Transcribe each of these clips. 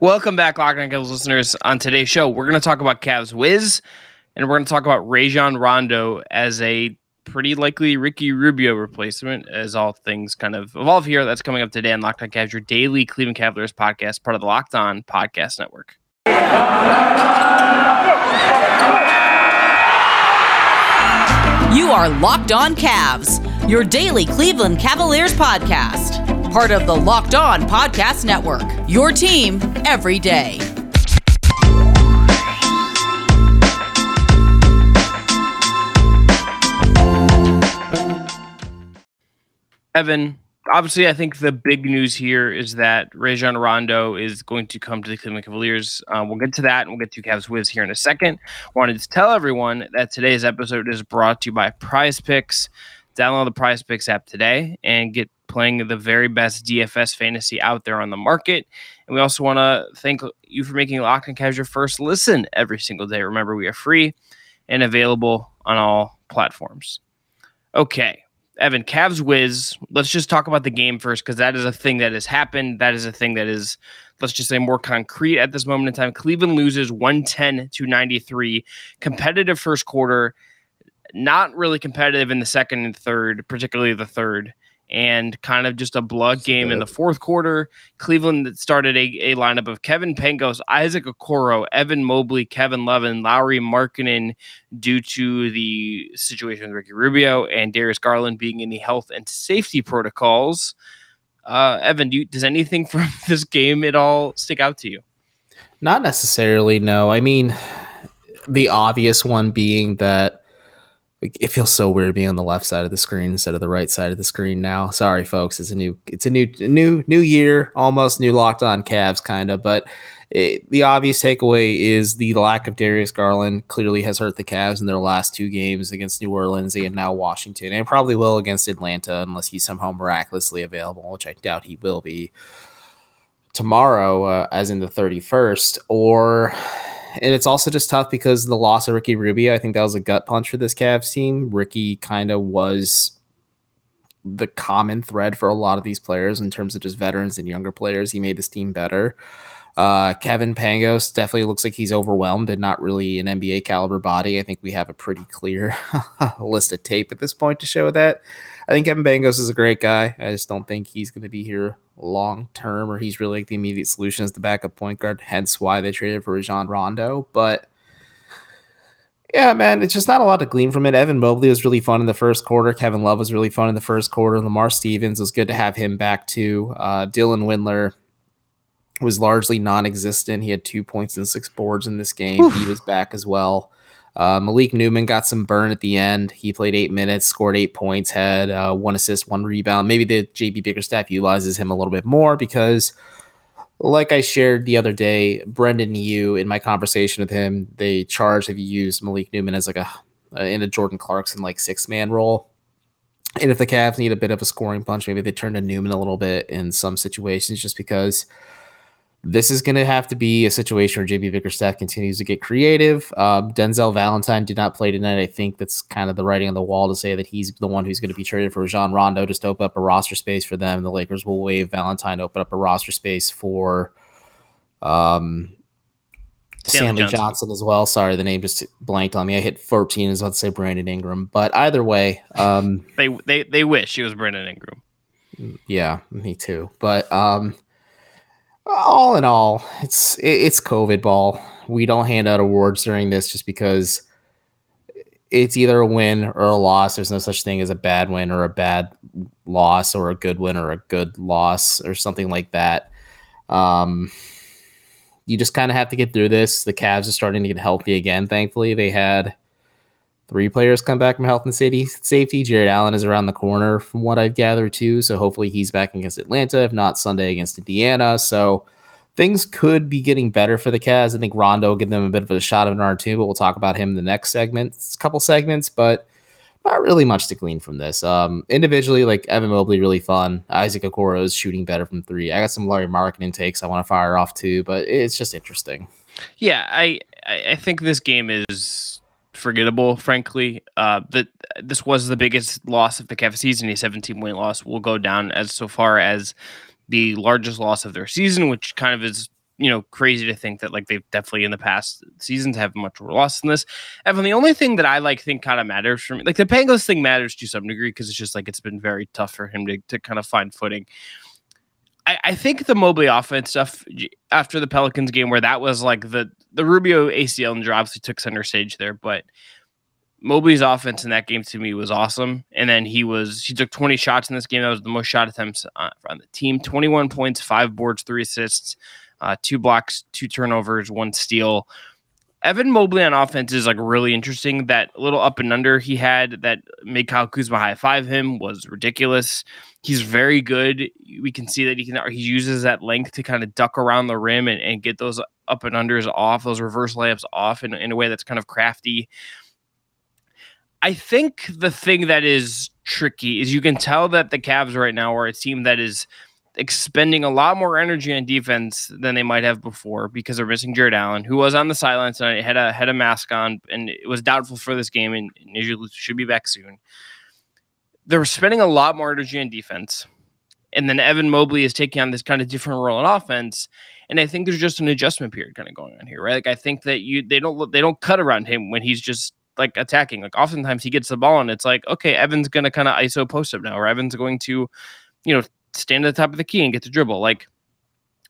Welcome back, Locked On Cavs listeners. On today's show, we're going to talk about Cavs Wiz, and we're going to talk about Rajon Rondo as a pretty likely Ricky Rubio replacement, as all things kind of evolve here. That's coming up today on Locked On Cavs, your daily Cleveland Cavaliers podcast, part of the Locked On Podcast Network. You are Locked On Cavs, your daily Cleveland Cavaliers podcast part of the Locked On Podcast Network. Your team every day. Evan, obviously, I think the big news here is that Rajon Rondo is going to come to the Cleveland Cavaliers. Uh, we'll get to that and we'll get to Cavs Wiz here in a second. Wanted to tell everyone that today's episode is brought to you by Prize Picks. Download the Prize Picks app today and get playing the very best DFS fantasy out there on the market. And we also want to thank you for making Locked On Cavs your first listen every single day. Remember, we are free and available on all platforms. Okay, Evan, Cavs Wiz. Let's just talk about the game first because that is a thing that has happened. That is a thing that is, let's just say, more concrete at this moment in time. Cleveland loses 110 to 93. Competitive first quarter, not really competitive in the second and third, particularly the third and kind of just a blood game in the fourth quarter. Cleveland that started a, a lineup of Kevin Pangos, Isaac Okoro, Evan Mobley, Kevin Levin, Lauri Markkanen due to the situation with Ricky Rubio and Darius Garland being in the health and safety protocols. Uh, Evan, do you, does anything from this game at all stick out to you? Not necessarily, no. I mean, the obvious one being that it feels so weird being on the left side of the screen instead of the right side of the screen now. Sorry, folks. It's a new, it's a new, new, new year, almost new locked on Cavs kind of. But it, the obvious takeaway is the lack of Darius Garland clearly has hurt the Cavs in their last two games against New Orleans and now Washington, and probably will against Atlanta unless he's somehow miraculously available, which I doubt he will be tomorrow, uh, as in the 31st, or and it's also just tough because the loss of Ricky Rubio, I think that was a gut punch for this Cavs team. Ricky kind of was the common thread for a lot of these players in terms of just veterans and younger players. He made this team better. Uh, Kevin Pangos definitely looks like he's overwhelmed and not really an NBA caliber body. I think we have a pretty clear list of tape at this point to show that. I think Kevin Pangos is a great guy. I just don't think he's going to be here long term, or he's really like the immediate solution as the backup point guard. Hence why they traded for Rajon Rondo. But yeah, man, it's just not a lot to glean from it. Evan Mobley was really fun in the first quarter. Kevin Love was really fun in the first quarter. Lamar Stevens was good to have him back too. Uh, Dylan Windler was largely non-existent. He had two points and six boards in this game. Oof. He was back as well. Uh, Malik Newman got some burn at the end. He played eight minutes, scored eight points, had uh, one assist, one rebound. Maybe the JB Bickerstaff utilizes him a little bit more because, like I shared the other day, Brendan Yu in my conversation with him, they charged if you use Malik Newman as like a in a Jordan Clarkson like six man role. And if the Cavs need a bit of a scoring punch, maybe they turn to Newman a little bit in some situations just because this is going to have to be a situation where JB Bickerstaff continues to get creative. Um, Denzel Valentine did not play tonight. I think that's kind of the writing on the wall to say that he's the one who's going to be traded for Rajon Rondo just to open up a roster space for them. The Lakers will waive Valentine open up a roster space for um, Stanley, Johnson. Johnson. as well. Sorry, the name just blanked on me. I hit 14 as about to say Brandon Ingram. But either way, um, they, they, they wish it was Brandon Ingram. Yeah, me too. But um, all in all, it's it's COVID ball. We don't hand out awards during this just because it's either a win or a loss. There's no such thing as a bad win or a bad loss or a good win or a good loss or something like that. Um, you just kind of have to get through this. The Cavs are starting to get healthy again. Thankfully, they had three players come back from health and safety. Safety. Jarrett Allen is around the corner, from what I've gathered too. So hopefully he's back against Atlanta. If not, Sunday against Indiana. So things could be getting better for the Cavs. I think Rondo will give them a bit of a shot of an R2, but we'll talk about him in the next segment, it's a couple segments, but not really much to glean from this. Um, individually, like Evan Mobley, really fun. Isaac Okoro is shooting better from three. I got some Lauri Markkanen takes I want to fire off too, but it's just interesting. Yeah, I I think this game is forgettable, frankly. Uh, that this was the biggest loss of the Cavs season. A 17 point loss will go down as so far as the largest loss of their season, which kind of is you know crazy to think that like they've definitely in the past seasons have much more loss than this. Evan, the only thing that I like think kind of matters for me, like the Pangos thing matters to some degree because it's just like it's been very tough for him to to kind of find footing. I, I think the Mobley offense stuff after the Pelicans game, where that was like the the Rubio ACL injury obviously took center stage there, but Mobley's offense in that game to me was awesome. And then he was he took 20 shots in this game. That was the most shot attempts uh, on the team. 21 points, five boards, three assists, uh, two blocks, two turnovers, one steal. Evan Mobley on offense is like really interesting. That little up and under he had that made Kyle Kuzma high five him was ridiculous. He's very good. We can see that he can he uses that length to kind of duck around the rim and, and get those up and unders off, those reverse layups off in, in a way that's kind of crafty. I think the thing that is tricky is you can tell that the Cavs right now are a team that is expending a lot more energy on defense than they might have before because they're missing Jarrett Allen, who was on the sidelines tonight, had a had a mask on, and it was doubtful for this game, and, and should be back soon. They're spending a lot more energy on defense, and then Evan Mobley is taking on this kind of different role in offense. And I think there's just an adjustment period kind of going on here, right? Like I think that you they don't they don't cut around him when he's just like attacking. Like oftentimes he gets the ball and it's like, okay, Evan's gonna kind of ISO post up now, or Evan's going to, you know, stand at the top of the key and get the dribble. Like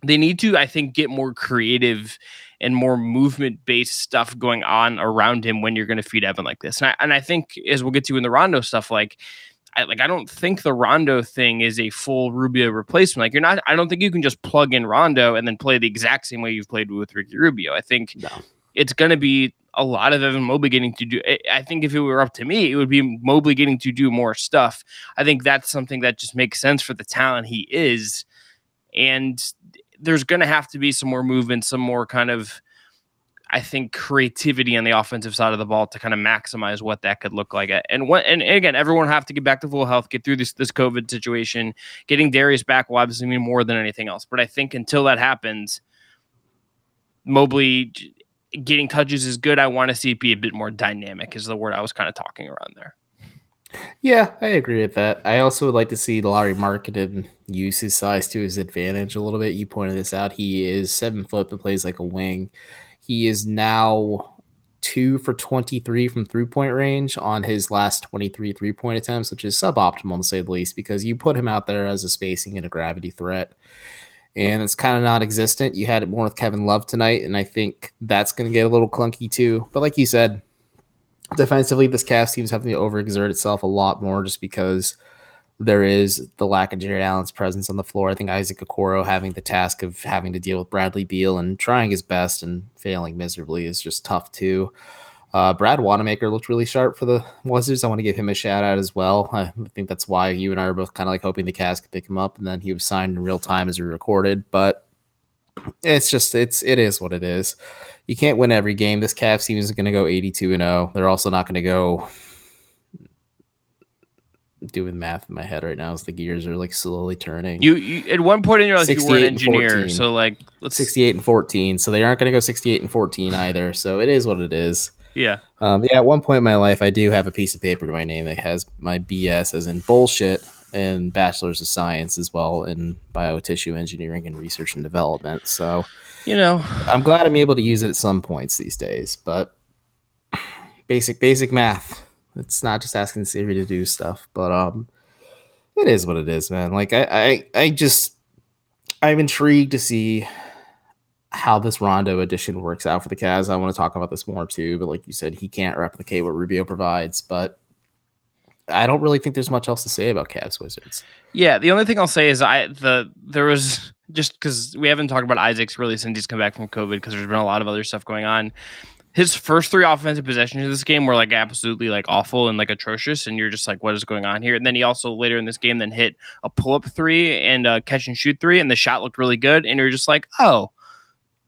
they need to, I think, get more creative and more movement based stuff going on around him when you're going to feed Evan like this. And I, and I think as we'll get to in the Rondo stuff, like I like I don't think the Rondo thing is a full Rubio replacement. Like you're not I don't think you can just plug in Rondo and then play the exact same way you've played with Ricky Rubio. I think no. It's going to be a lot of Evan Mobley getting to do. I think if it were up to me, it would be Mobley getting to do more stuff. I think that's something that just makes sense for the talent he is. And there's going to have to be some more movement, some more kind of, I think, creativity on the offensive side of the ball to kind of maximize what that could look like. And what, and again, everyone have to get back to full health, get through this this COVID situation. Getting Darius back will obviously mean more than anything else. But I think until that happens, Mobley getting touches is good. I want to see it be a bit more dynamic, is the word I was kind of talking around there. Yeah, I agree with that. I also would like to see Lauri Markkanen use his size to his advantage a little bit. You pointed this out. He is seven foot but plays like a wing. He is now two for 23 from three point range on his last 23 three point attempts, which is suboptimal to say the least, because you put him out there as a spacing and a gravity threat and it's kind of non-existent. You had it more with Kevin Love tonight, and I think that's going to get a little clunky too. But like you said, defensively, this Cavs team's having to overexert itself a lot more just because there is the lack of Jarrett Allen's presence on the floor. I think Isaac Okoro having the task of having to deal with Bradley Beal and trying his best and failing miserably is just tough too. Uh, Brad Wanamaker looked really sharp for the Wizards. I want to give him a shout out as well. I think that's why you and I are both kind of like hoping the Cavs could pick him up, and then he was signed in real time as we recorded. But it's just it's it is what it is. You can't win every game. This Cavs team is going to go 82 and 0. They're also not going to go doing math in my head right now as the gears are like slowly turning. You, you at one point in your life you were an engineer, so like let's 68 and 14. So they aren't going to go 68 and 14 either. So it is what it is. Yeah. Um, yeah. At one point in my life, I do have a piece of paper to my name that has my BS as in bullshit and bachelor's of science as well in biotissue engineering and research and development. So, you know, I'm glad I'm able to use it at some points these days. But basic, basic math. It's not just asking Siri to do stuff, but um, it is what it is, man. Like I, I, I just, I'm intrigued to see how this Rondo addition works out for the Cavs. I want to talk about this more too, but like you said, he can't replicate what Rubio provides. But I don't really think there's much else to say about Cavs Wizards. Yeah, the only thing I'll say is I the there was just because we haven't talked about Isaacs really since he's come back from COVID because there's been a lot of other stuff going on. His first three offensive possessions of this game were like absolutely like awful and like atrocious, and you're just like, what is going on here? And then he also later in this game then hit a pull up three and a catch and shoot three, and the shot looked really good, and you're just like, oh,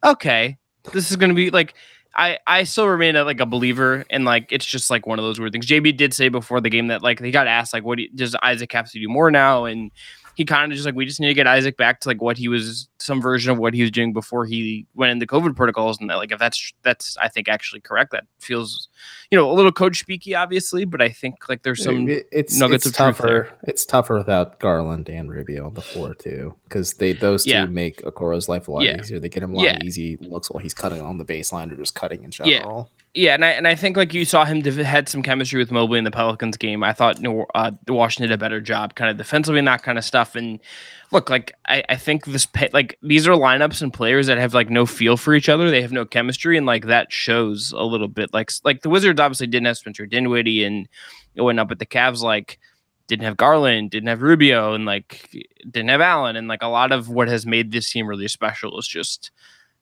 okay, this is going to be like I I still remain a, like a believer and like it's just like one of those weird things. JB did say before the game that like he got asked like what do you, does Isaac have to do more now and he kind of just like we just need to get Isaac back to like what he was, some version of what he was doing before he went into COVID protocols, and that, like if that's that's I think actually correct. That feels, you know, a little coach speaky, obviously, but I think like there's some It- it's nuggets it's of truth tougher. there. It's tougher without Garland and Rubio on the floor too, because they those two Yeah. make Okoro's life a lot Yeah. easier. They get him a lot Yeah. of easy looks while he's cutting on the baseline or just cutting in general. Yeah, and I and I think like you saw him had some chemistry with Mobley in the Pelicans game. I thought know, uh, Washington did a better job, kind of defensively and that kind of stuff. And look, like I, I think this pa- like these are lineups and players that have like no feel for each other. They have no chemistry, and like that shows a little bit. Like like the Wizards obviously didn't have Spencer Dinwiddie and it went up, but the Cavs like didn't have Garland, didn't have Rubio, and like didn't have Allen, and like a lot of what has made this team really special is just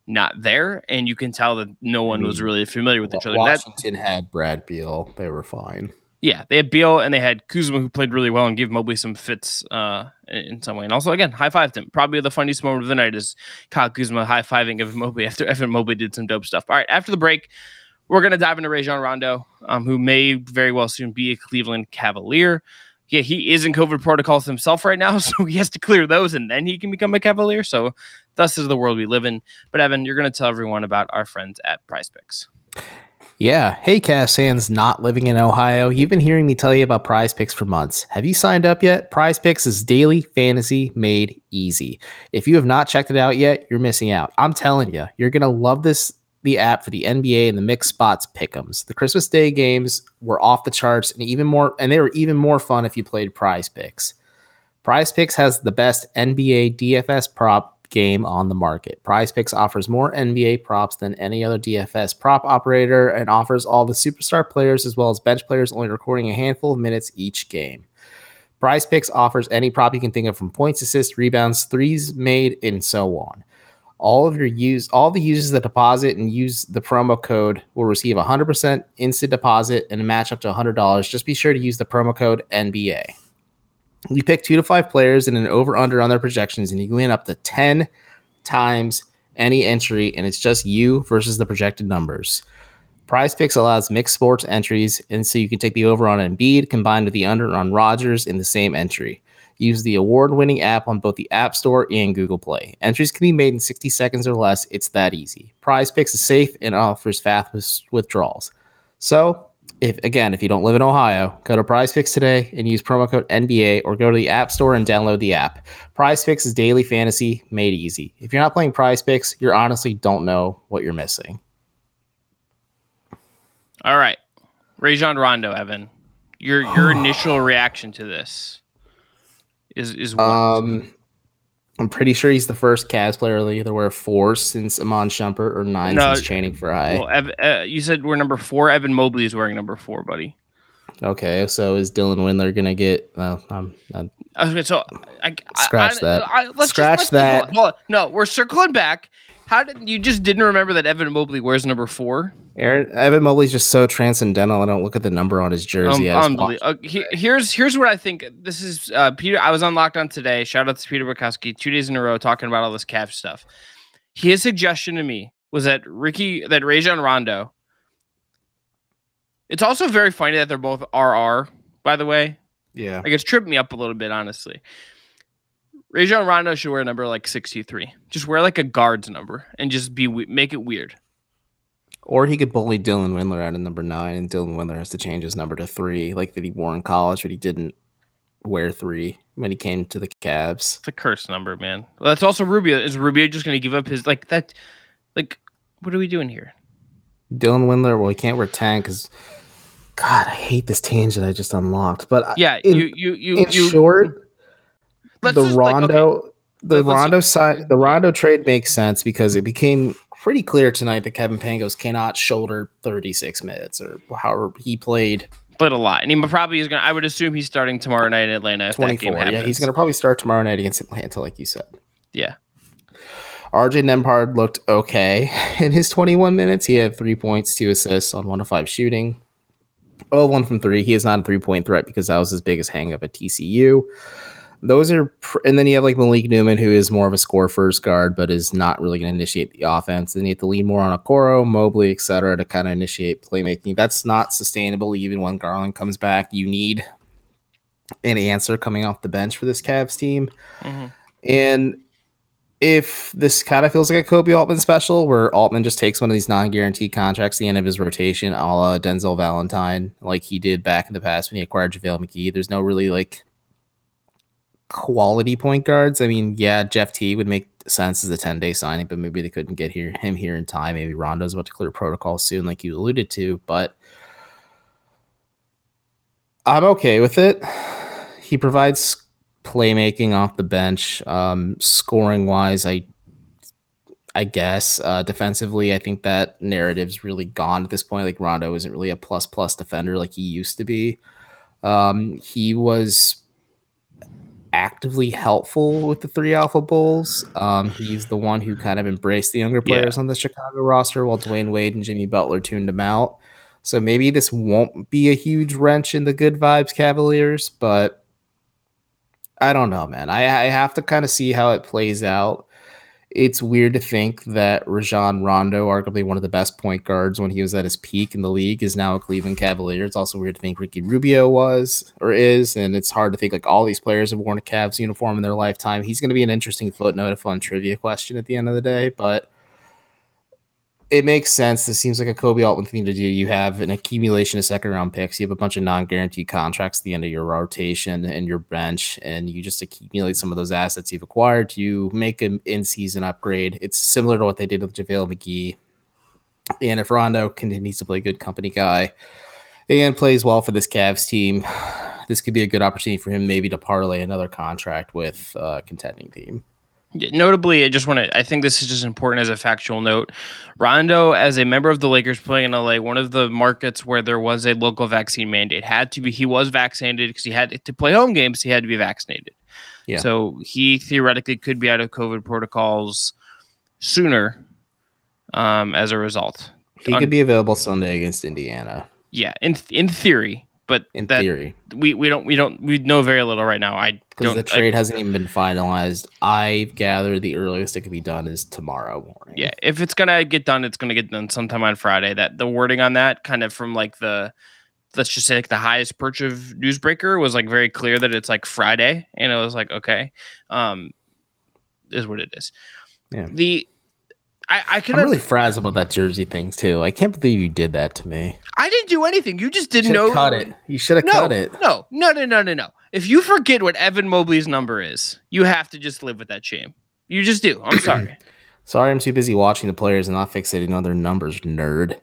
not there, and you can tell that no one was mean, really familiar with each other. That, Washington had Brad Beal. They were fine. yeah, they had Beal and they had Kuzma who played really well and gave Mobley some fits uh, in in some way. And also, again, high fived him. Probably the funniest moment of the night is Kyle Kuzma high fiving Evan Mobley after Evan Mobley did some dope stuff. All right, after the break, we're gonna dive into Rajon Rondo, um, who may very well soon be a Cleveland Cavalier. Yeah, he is in COVID protocols himself right now, so he has to clear those and then he can become a Cavalier. So, thus is the world we live in. But Evan, you're gonna tell everyone about our friends at Prize Picks. Yeah. Hey, Cavs fans not living in Ohio. You've been hearing me tell you about Prize Picks for months. Have you signed up yet? Prize Picks is daily fantasy made easy. If you have not checked it out yet, you're missing out. I'm telling you, you're going to love this. The app for the NBA and the mixed spots pick'ems. The Christmas Day games were off the charts and even more, and they were even more fun if you played Prize Picks. Prize Picks has the best NBA DFS prop game on the market. Prize Picks offers more NBA props than any other DFS prop operator and offers all the superstar players as well as bench players only recording a handful of minutes each game. Prize Picks offers any prop you can think of from points, assists, rebounds, threes made, and so on. All of your use, all the users that deposit and use the promo code will receive a 100% instant deposit and a match up to $100. Just be sure to use the promo code NBA. You pick two to five players and an over under on their projections, and you can win up to 10 times any entry, and it's just you versus the projected numbers. Prize Picks allows mixed sports entries, and so you can take the over on Embiid combined with the under on Rogers in the same entry. Use the award winning app on both the App Store and Google Play. Entries can be made in 60 seconds or less. It's that easy. Prize Picks is safe and offers fast withdrawals. So, if again, if you don't live in Ohio, go to Prize Picks today and use promo code NBA or go to the App Store and download the app. Prize Picks is daily fantasy made easy. If you're not playing Prize Picks, you honestly don't know what you're missing. All right, Rajon Rondo, Evan, your your initial reaction to this is is what? Um, I'm pretty sure he's the first Cavs player to either wear four since Iman Shumpert or nine No, since Channing Frye. well, Ev, uh, you said we're number four. Evan Mobley is wearing number four, buddy. Okay, so is Dylan Windler gonna get? Well, I'm, I'm Okay, so I, I- Scratch I- that. I- let's just- Scratch let's- that. hold on, hold on. No, we're circling back. How did you just didn't remember that Evan Mobley wears number four? Aaron Evan Mobley's just so transcendental. I don't look at the number on his jersey. Um, uh, he- here's here's what I think. This is uh, Peter. I was on Lockdown today. Shout out to Peter Bukowski. Two days in a row talking about all this Cavs stuff. His suggestion to me was that Ricky, that Rajon Rondo. It's also very funny that they're both RR. By the way, yeah, like it's tripped me up a little bit, honestly. Rajon Rondo should wear a number like 63. Just wear like a guard's number and just be make it weird. or he could bully Dylan Windler out of number nine, and Dylan Windler has to change his number to three, like that he wore in college, but he didn't wear three when he came to the Cavs. It's a curse number, man. Well, that's also Rubio. Is Rubio just going to give up his like that? Like, what are we doing here? Dylan Windler, well, he can't wear ten because. God, I hate this tangent I just unlocked. But Yeah, in, you you you in you. short, let's the just, like, okay, Rondo, the let's- Rondo side, the Rondo trade makes sense because it became pretty clear tonight that Kevin Pangos cannot shoulder 36 minutes or however he played but a lot, and he probably is going. to I would assume he's starting tomorrow night in Atlanta. If 24. Yeah, he's going to probably start tomorrow night against Atlanta, like you said. Yeah. RJ Nembhard looked okay in his 21 minutes. He had three points, two assists on one of five shooting. Oh, one from three. He is not a three point threat because that was his biggest hang up at TCU. Those are, pr- and then you have like Malik Newman, who is more of a score first guard, but is not really going to initiate the offense. Then you have to lean more on Okoro, Mobley, et cetera, to kind of initiate playmaking. That's not sustainable even when Garland comes back. You need an answer coming off the bench for this Cavs team. Mm-hmm. And if this kind of feels like a Koby Altman special, where Altman just takes one of these non-guaranteed contracts at the end of his rotation, a la Denzel Valentine, like he did back in the past when he acquired JaVale McGee, there's no really like quality point guards. I mean, yeah, Jeff T would make sense as a 10-day signing, but maybe they couldn't get here him here in time. Maybe Rondo's about to clear protocol soon, like you alluded to, but I'm okay with it. He provides playmaking off the bench, um, scoring wise. I, I guess uh, defensively, I think that narrative's really gone at this point. Like Rondo isn't really a plus plus defender like he used to be. Um, he was actively helpful with the three alpha bulls. Um, he's the one who kind of embraced the younger players yeah. on the Chicago roster while Dwyane Wade and Jimmy Butler tuned him out. So maybe this won't be a huge wrench in the good vibes Cavaliers, but I don't know, man. I, I have to kind of see how it plays out. It's weird to think that Rajon Rondo, arguably one of the best point guards when he was at his peak in the league, is now a Cleveland Cavalier. It's also weird to think Ricky Rubio was or is, and it's hard to think like all these players have worn a Cavs uniform in their lifetime. He's going to be an interesting footnote, a fun trivia question at the end of the day, but it makes sense. This seems like a Koby Altman thing to do. You have an accumulation of second round picks. You have a bunch of non guaranteed contracts at the end of your rotation and your bench, and you just accumulate some of those assets you've acquired to make an in season upgrade. It's similar to what they did with JaVale McGee. And if Rondo continues to play good company guy and plays well for this Cavs team, this could be a good opportunity for him maybe to parlay another contract with a contending team. Notably, I just want to, I think this is just important as a factual note. Rondo, as a member of the Lakers playing in LA, one of the markets where there was a local vaccine mandate, had to be, he was vaccinated because he had to play home games, he had to be vaccinated. Yeah. So he theoretically could be out of COVID protocols sooner um, as a result. He could be available Sunday against Indiana. Yeah, in in theory, but in that, theory, we we don't we don't we know very little right now. I because the trade I, hasn't even been finalized. I gather the earliest it could be done is tomorrow morning. Yeah, if it's gonna get done, it's gonna get done sometime on Friday. That the wording on that, kind of from like the let's just say like the highest perch of newsbreaker was like very clear that it's like Friday, and it was like okay, um, is what it is. Yeah. The I, I can. I'm really frazzled about that jersey thing too. I can't believe you did that to me. I didn't do anything. You just didn't know. Cut it. You should have no, cut it. No, no, no, no, no, no. If you forget what Evan Mobley's number is, you have to just live with that shame. You just do. I'm sorry. sorry, I'm too busy watching the players and not fixating on their numbers, nerd.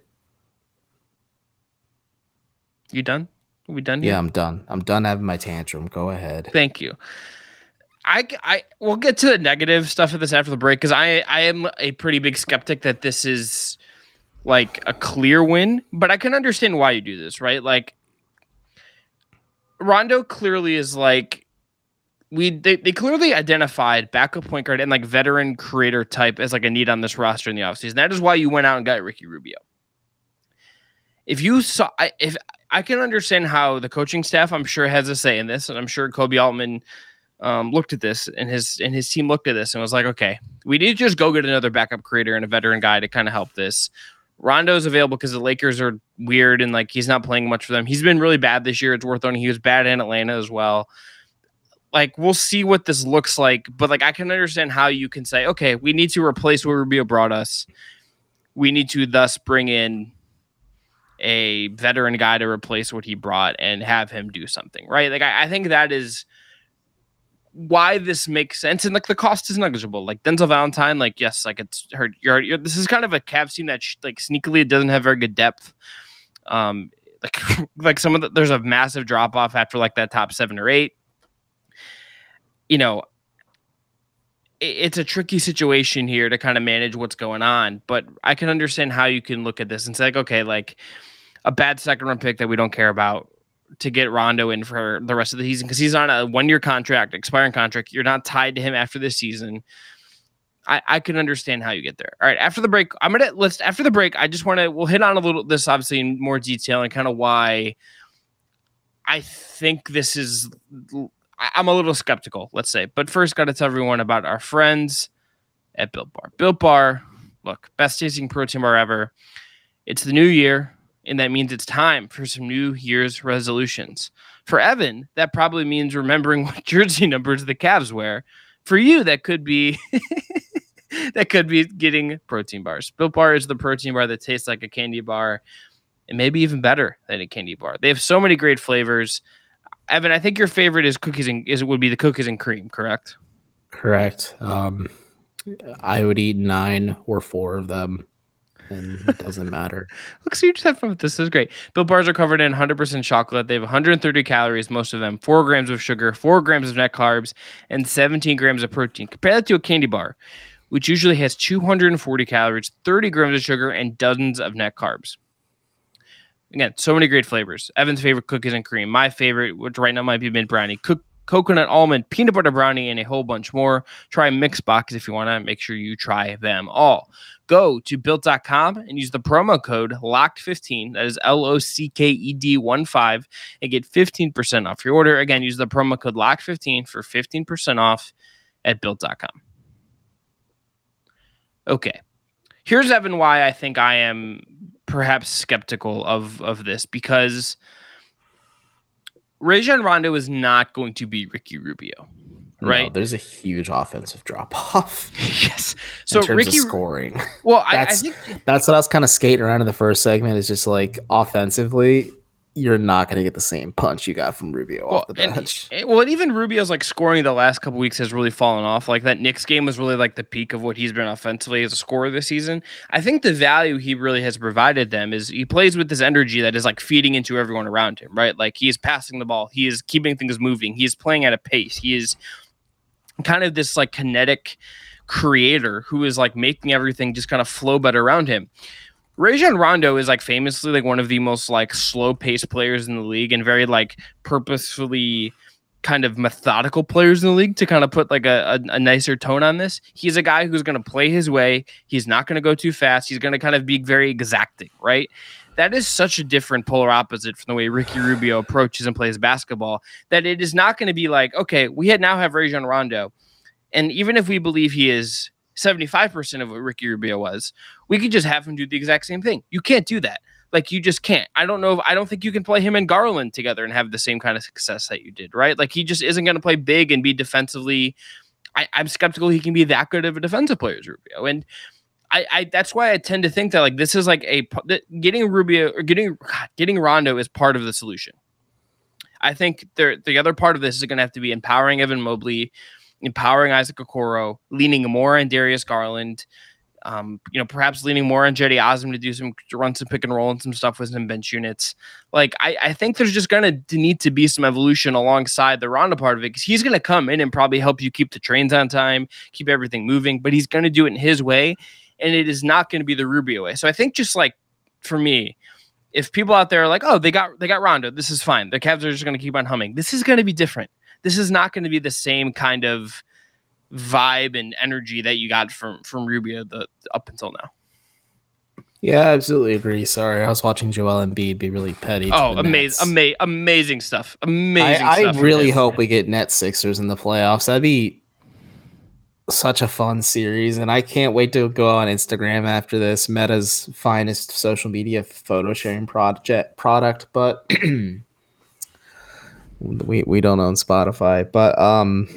You done? Are we done? Here? Yeah, I'm done. I'm done having my tantrum. Go ahead. Thank you. I, I we'll get to the negative stuff of this after the break because I I am a pretty big skeptic that this is like a clear win, but I can understand why you do this, right? Like Rondo clearly is like we they, they clearly identified backup point guard and like veteran creator type as like a need on this roster in the offseason. That is why you went out and got Ricky Rubio. If you saw if I can understand how the coaching staff, I'm sure, has a say in this, and I'm sure Koby Altman um, looked at this and his and his team looked at this and was like, okay, we need to just go get another backup creator and a veteran guy to kind of help this. Rondo's available because the Lakers are weird and like he's not playing much for them. He's been really bad this year. It's worth owning. He was bad in Atlanta as well. Like we'll see what this looks like, but like I can understand how you can say, okay, we need to replace what Rubio brought us. We need to thus bring in a veteran guy to replace what he brought and have him do something, right? Like I, I think that is why this makes sense and like the cost is negligible. Like Denzel Valentine, like yes, like it's hurt. You're, you're this is kind of a Cavs team that sh- like sneakily it doesn't have very good depth. Um, like like some of the there's a massive drop off after like that top seven or eight. You know, it, it's a tricky situation here to kind of manage what's going on, but I can understand how you can look at this and say like, okay, like a bad second round pick that we don't care about to get Rondo in for the rest of the season because he's on a one year contract, expiring contract. You're not tied to him after this season. I, I can understand how you get there. All right, after the break, I'm gonna let's after the break. I just want to we'll hit on a little this obviously in more detail and kind of why I think this is. I'm a little skeptical, let's say. But first, got to tell everyone about our friends at Built Bar. Built Bar, look, best tasting protein bar ever. It's the new year and that means it's time for some New Year's resolutions. For Evan, that probably means remembering what jersey numbers the Cavs wear. For you, that could be that could be getting protein bars. Built Bar is the protein bar that tastes like a candy bar, and maybe even better than a candy bar. They have so many great flavors. Evan, I think your favorite is cookies and is it would be the cookies and cream, correct? Correct. Um, I would eat nine or four of them, and it doesn't matter. Look, so you just have fun this. Is great. Built bars are covered in 100% chocolate. They have 130 calories, most of them, four grams of sugar, four grams of net carbs, and 17 grams of protein. Compare that to a candy bar, which usually has 240 calories, 30 grams of sugar, and dozens of net carbs. Again, so many great flavors. Evan's favorite cookies and cream. My favorite, which right now might be mint brownie. Cook coconut almond, peanut butter brownie, and a whole bunch more. Try Mixbox if you want to. Make sure you try them all. Go to built.com and use the promo code LOCKED15. That is L O C K E D 1 5 and get 15% off your order. Again, use the promo code LOCKED15 for 15% off at built.com. Okay. Here's Evan why I think I am perhaps skeptical of of this because Rajon Rondo is not going to be Ricky Rubio, right? No, there's a huge offensive drop off. yes. So in Ricky scoring. Well, I, I That's- think That's what I was kind of skating around in the first segment. Is just like offensively, you're not going to get the same punch you got from Rubio well, off the bench. and- eh, well, and even Rubio's like scoring the last couple weeks has really fallen off. Like that Knicks game was really like the peak of what he's been offensively as a scorer this season. I think the value he really has provided them is he plays with this energy that is like feeding into everyone around him, right? Like he is passing the ball, he is keeping things moving, he is playing at a pace, he is kind of this like kinetic creator who is like making everything just kind of flow better around him. Rajon Rondo is like famously like one of the most like slow paced players in the league and very like purposefully kind of methodical players in the league to kind of put like a, a, a nicer tone on this. He's a guy who's going to play his way. He's not going to go too fast. He's going to kind of be very exacting, right? That is such a different polar opposite from the way Ricky Rubio approaches and plays basketball that it is not going to be like, okay, we had now have Rajon Rondo. And even if we believe he is 75% of what Ricky Rubio was, we could just have him do the exact same thing. You can't do that. Like you just can't. I don't know. If, I don't think you can play him and Garland together and have the same kind of success that you did, right? Like he just isn't going to play big and be defensively. I, I'm skeptical he can be that good of a defensive player as Rubio, and I, I that's why I tend to think that like this is like a getting Rubio or getting getting Rondo is part of the solution. I think there the other part of this is going to have to be empowering Evan Mobley, empowering Isaac Okoro, leaning more on Darius Garland, um, you know, perhaps leaning more on Cedi Osman to do some to run some pick and roll and some stuff with some bench units. Like I, I think there's just gonna to need to be some evolution alongside the Rondo part of it because he's gonna come in and probably help you keep the trains on time, keep everything moving, but he's gonna do it in his way, and it is not gonna be the Rubio way. So I think just like for me, if people out there are like, oh, they got they got Rondo, this is fine. The Cavs are just gonna keep on humming. This is gonna be different. This is not gonna be the same kind of vibe and energy that you got from from Rubio the up until now. Yeah, I absolutely agree. Sorry, I was watching Joel Embiid be really petty. Oh, amazing, ama- amazing stuff. Amazing I, I stuff. really hope we get net Sixers in the playoffs. That'd be such a fun series, and I can't wait to go on Instagram after this. Meta's finest social media photo sharing project product, but we we don't own Spotify. But um,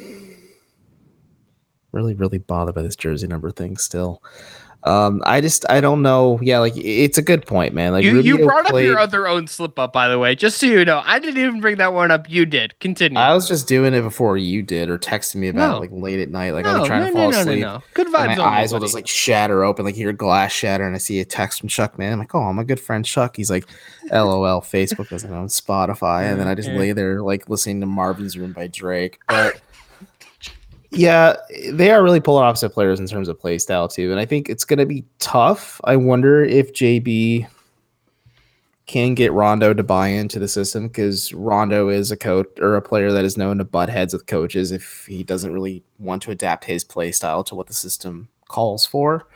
really really bothered by this jersey number thing still. Um, I just I don't know. Yeah, like it's a good point, man. Like You, you brought up your other own slip up, by the way, just so you know. I didn't even bring that one up. You did. Continue. I was just doing it before you did, or texting me about No. it like late at night. Like I no, was trying no, to fall no, asleep. no, no. Good and vibes. my eyes will just like shatter open, like hear glass shatter, and I see a text from Chuck. Man, I'm like, oh, my good friend Chuck. He's like, LOL. Facebook doesn't own Spotify, and then I just lay there like listening to Marvin's Room by Drake. But yeah, they are really polar opposite players in terms of play style too, and I think it's gonna be tough. I wonder if JB can get Rondo to buy into the system because Rondo is a coach or a player that is known to butt heads with coaches if he doesn't really want to adapt his play style to what the system calls for.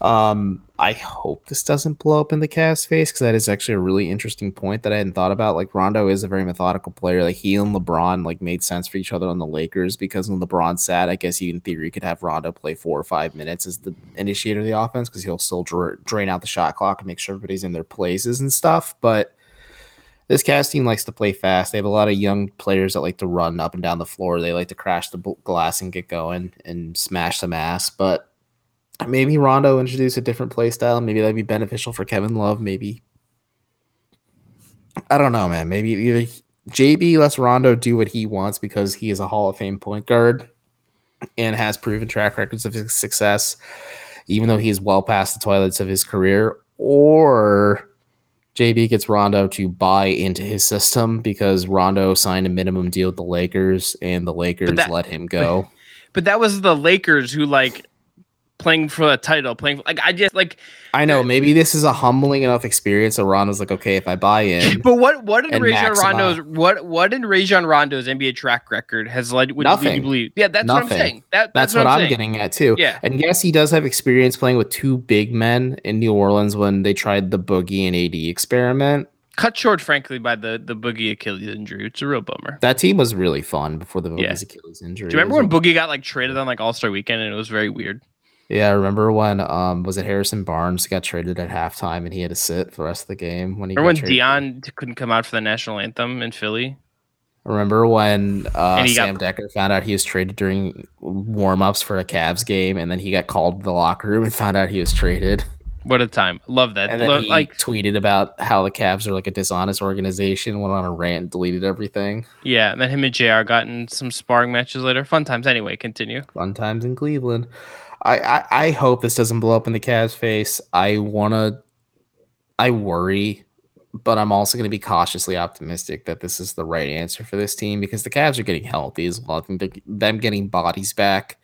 Um, I hope this doesn't blow up in the Cavs face because that is actually a really interesting point that I hadn't thought about. Like Rondo is a very methodical player. Like he and LeBron like made sense for each other on the Lakers because when LeBron sat, I guess he in theory could have Rondo play four or five minutes as the initiator of the offense because he'll still dra- drain out the shot clock and make sure everybody's in their places and stuff. But this cast team likes to play fast. They have a lot of young players that like to run up and down the floor. They like to crash the glass and get going and smash some ass. But maybe Rondo introduce a different play style. Maybe that'd be beneficial for Kevin Love. Maybe I don't know, man. Maybe either JB lets Rondo do what he wants because he is a Hall of Fame point guard and has proven track records of success, even though he's well past the twilights of his career, or JB gets Rondo to buy into his system because Rondo signed a minimum deal with the Lakers and the Lakers that, let him go. But that was the Lakers who like playing for a title, playing for, like I just like I know uh, maybe this is a humbling enough experience. So Rondo's like, okay, if I buy in, but what what in Rajon Rondo's what what in Rajon Rondo's NBA track record has led? Would Nothing. You believe? Yeah, that's Nothing. what I'm saying. That, that's, that's what, what I'm, getting at too. Yeah, and yes, he does have experience playing with two big men in New Orleans when they tried the Boogie and AD experiment. Cut short, frankly, by the the Boogie Achilles injury. It's a real bummer. That team was really fun before the Boogie's yeah. Achilles injury. Do you remember when Boogie got like traded on like All Star Weekend and it was very weird? Yeah, I remember when um was it Harrison Barnes got traded at halftime and he had to sit for the rest of the game when he remember when traded. Dion couldn't come out for the national anthem in Philly. Remember when uh, Sam got... Dekker found out he was traded during warm-ups for a Cavs game, and then he got called to the locker room and found out he was traded. What a time! Love that. And then Love, he like tweeted about how the Cavs are like a dishonest organization. Went on a rant, deleted everything. Yeah, and then him and Jr. got in some sparring matches later. Fun times. Anyway, continue. Fun times in Cleveland. I, I, I hope this doesn't blow up in the Cavs' face. I wanna, I worry, but I'm also going to be cautiously optimistic that this is the right answer for this team because the Cavs are getting healthy as well. I think them getting bodies back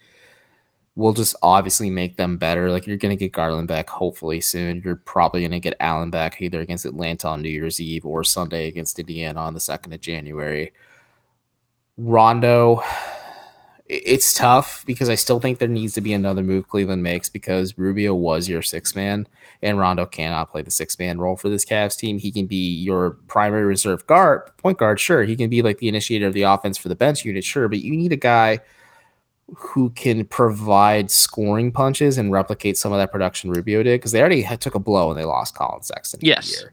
will just obviously make them better. Like you're going to get Garland back hopefully soon. You're probably going to get Allen back either against Atlanta on New Year's Eve or Sunday against Indiana on the second of January. Rondo it's tough because I still think there needs to be another move Cleveland makes because Rubio was your six man and Rondo cannot play the six man role for this Cavs team. He can be your primary reserve guard, point guard, sure. He can be like the initiator of the offense for the bench unit, sure. But you need a guy who can provide scoring punches and replicate some of that production Rubio did because they already had, took a blow and they lost Collin Sexton. Yes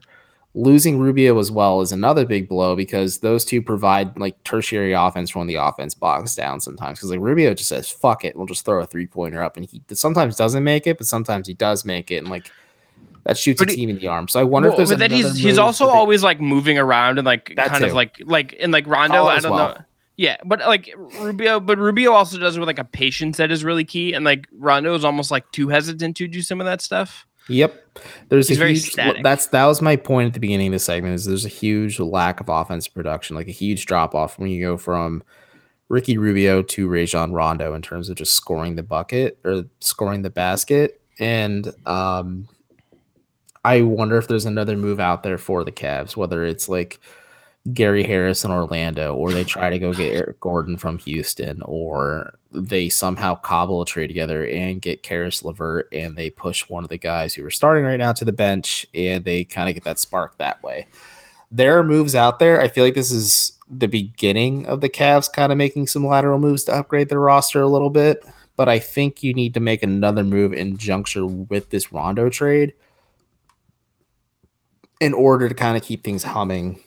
losing Rubio as well is another big blow because those two provide like tertiary offense when the offense bogs down sometimes. Because like Rubio just says, fuck it, we'll just throw a three pointer up. And he sometimes doesn't make it, but sometimes he does make it. And like that shoots but a team he, in the arm. So I wonder well, if there's but then he's he's also always like moving around and like kind too. of like like in like Rondo, I don't well. know. Yeah, but like Rubio, but Rubio also does with like a patience that is really key, and like Rondo is almost like too hesitant to do some of that stuff. Yep. There's He's a huge static. that's that was my point at the beginning of the segment is there's a huge lack of offense production, like a huge drop off when you go from Ricky Rubio to Rajon Rondo in terms of just scoring the bucket or scoring the basket. And um I wonder if there's another move out there for the Cavs, whether it's like Gary Harris in Orlando, or they try to go get Eric Gordon from Houston, or they somehow cobble a trade together and get Caris LeVert, and they push one of the guys who are starting right now to the bench, and they kind of get that spark that way. There are moves out there. I feel like this is the beginning of the Cavs kind of making some lateral moves to upgrade their roster a little bit, but I think you need to make another move in juncture with this Rondo trade in order to kind of keep things humming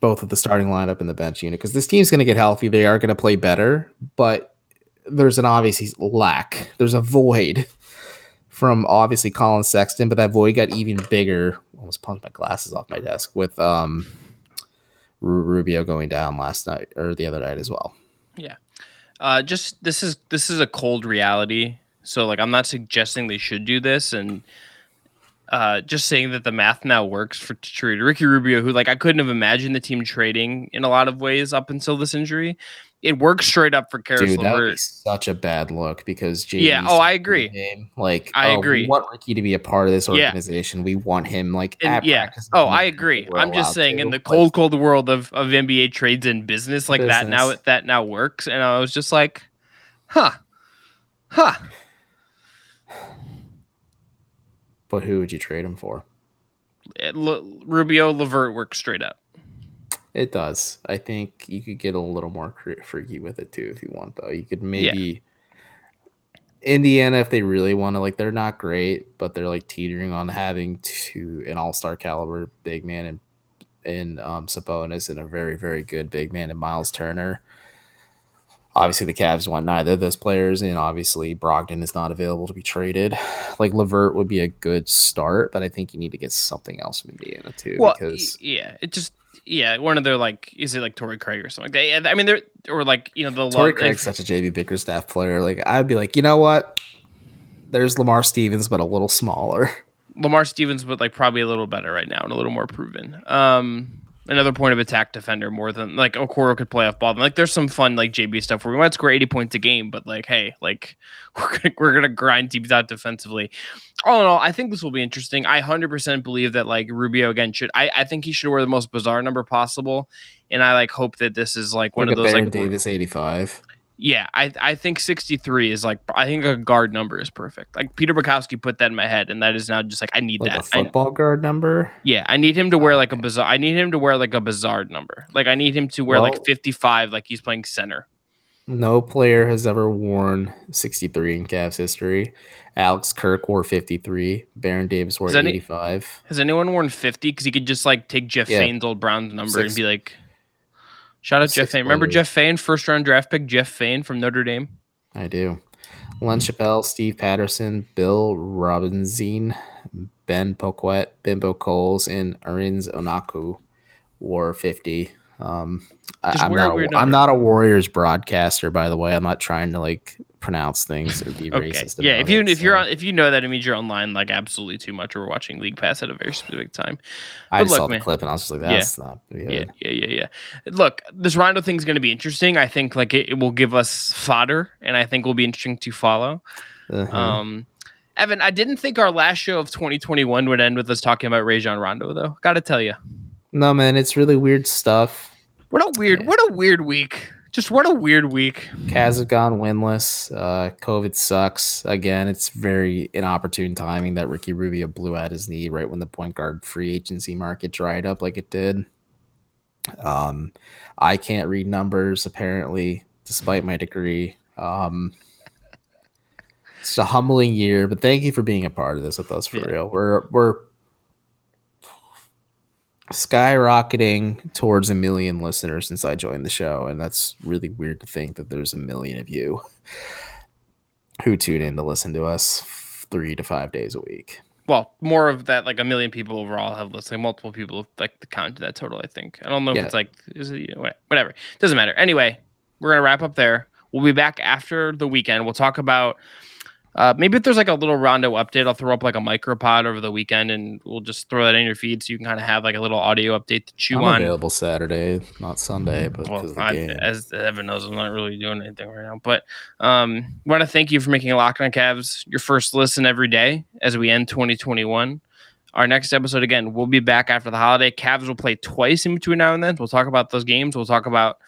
both of the starting lineup and the bench unit because this team's going to get healthy. They are going to play better, but there's an obvious lack. There's a void from obviously Collin Sexton, but that void got even bigger. Almost punched my glasses off my desk with um, Rubio going down last night or the other night as well. Yeah, uh, just this is this is a cold reality. So like, I'm not suggesting they should do this, and uh, just saying that the math now works for trade Ricky Rubio, who like I couldn't have imagined the team trading in a lot of ways up until this injury. It works straight up for Caris Dude, LeVert. such a bad look because JD's yeah, oh, I agree. Like, I oh, agree. We want Ricky to be a part of this organization. Yeah. We want him like and, yeah. Oh, I agree. I'm just saying to. in the cold, cold world of, of NBA trades and business like business. that now that now works. And I was just like, huh, huh. But who would you trade him for? L- Rubio LeVert works straight up. It does. I think you could get a little more freaky with it too if you want, though. You could maybe yeah. Indiana if they really want to. Like they're not great, but they're like teetering on having to an all star caliber big man and in um, Sabonis and a very, very good big man in Miles Turner. Obviously, the Cavs want neither of those players, and obviously Brogdon is not available to be traded. Like Levert would be a good start, but I think you need to get something else from Indiana too. Well, because yeah, it just yeah, one of their like is it like Torrey Craig or something? They, I mean, they're or like you know the Torrey love- Craig's such a JB Bickerstaff player. Like I'd be like, you know what? There's Lamar Stevens, but a little smaller. Lamar Stevens, but like probably a little better right now and a little more proven. Um, another point of attack defender more than like Okoro could play off ball. Like there's some fun like JB stuff where we might score 80 points a game, but like hey, like we're gonna we're gonna grind teams out defensively. All in all, I think this will be interesting. I 100% believe that like Rubio again should I I think he should wear the most bizarre number possible, and I like hope that this is like one Like of those Baron like Davis 85. Yeah, I I think 63 is like I think a guard number is perfect. Like Peter Bukowski put that in my head, and that is now just like I need Like a that. I- football guard number. yeah, I need him to wear like a bizarre. I need him to wear like a bizarre number. Like I need him to wear Well- like 55, like he's playing center. No player has ever worn 63 in Cavs history. Alex Kirk wore 53. Baron Davis wore any- 85. Has anyone worn 50? Because he could just like take Jeff Yeah. Faine's old Browns number and be like, shout out Jeff Faine. Remember. Jeff Faine, first round draft pick, Jeff Faine from Notre Dame. I do. Len Chappell, Steve Patterson, Bill Robinson, Ben Poquette, Bimbo Coles, and Arinze Onuaku wore 50. Um, I, I'm, not a, I'm not a Warriors broadcaster, by the way. I'm not trying to like pronounce things or be Okay, racist. yeah. If you it, if you're on if you know that it means you're online like absolutely too much or watching League Pass at a very specific time. I but just look, saw the man. clip and I was just like, Yeah. that's not good. Yeah, yeah, yeah, yeah. Look, this Rondo thing is going to be interesting. I think like it, it will give us fodder, and I think will be interesting to follow. Uh-huh. Um, Evan, I didn't think our last show of 2021 would end with us talking about Rajon Rondo, though. Got to tell you, no, man, it's really weird stuff. What a weird, what a weird week. Just what a weird week. Cavs have gone winless. Uh, COVID sucks. Again, it's very inopportune timing that Ricky Rubio blew out his knee right when the point guard free agency market dried up like it did. Um, I can't read numbers apparently, despite my degree. Um, it's a humbling year, but thank you for being a part of this with us for Yeah. real. We're we're skyrocketing towards a million listeners since I joined the show, and that's really weird to think that there's a million of you who tune in to listen to us three to five days a week. Well, more of that, like a million people overall have listened. Multiple people like the count to that total. I think. I don't know Yeah. if it's like is it wha- whatever. Doesn't matter. Anyway, we're gonna wrap up there. We'll be back after the weekend. We'll talk about uh, maybe if there's like a little Rondo update, I'll throw up like a micropod over the weekend, and we'll just throw that in your feed so you can kind of have like a little audio update to chew I'm on. available Saturday, not Sunday, but Well, I, as Evan knows, I'm not really doing anything right now. But um, want to thank you for making Locked On Cavs your first listen every day as we end 2021. Our next episode again, we'll be back after the holiday. Cavs will play twice in between now and then. We'll talk about those games. We'll talk about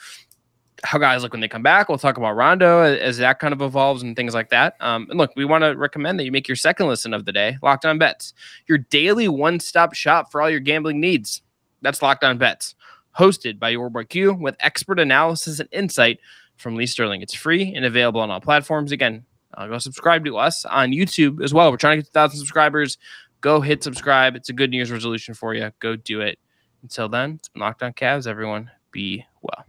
how guys look when they come back. We'll talk about Rondo as, as that kind of evolves and things like that. Um, and look, we want to recommend that you make your second listen of the day, Locked On Bets, your daily one-stop shop for all your gambling needs. That's Locked On Bets, hosted by your boy Q with expert analysis and insight from Lee Sterling. It's free and available on all platforms. Again, uh, go subscribe to us on YouTube as well. We're trying to get to 1,000 subscribers. Go hit subscribe. It's a good New Year's resolution for you. Go do it. Until then, it's been Locked On Cavs, everyone. Be well.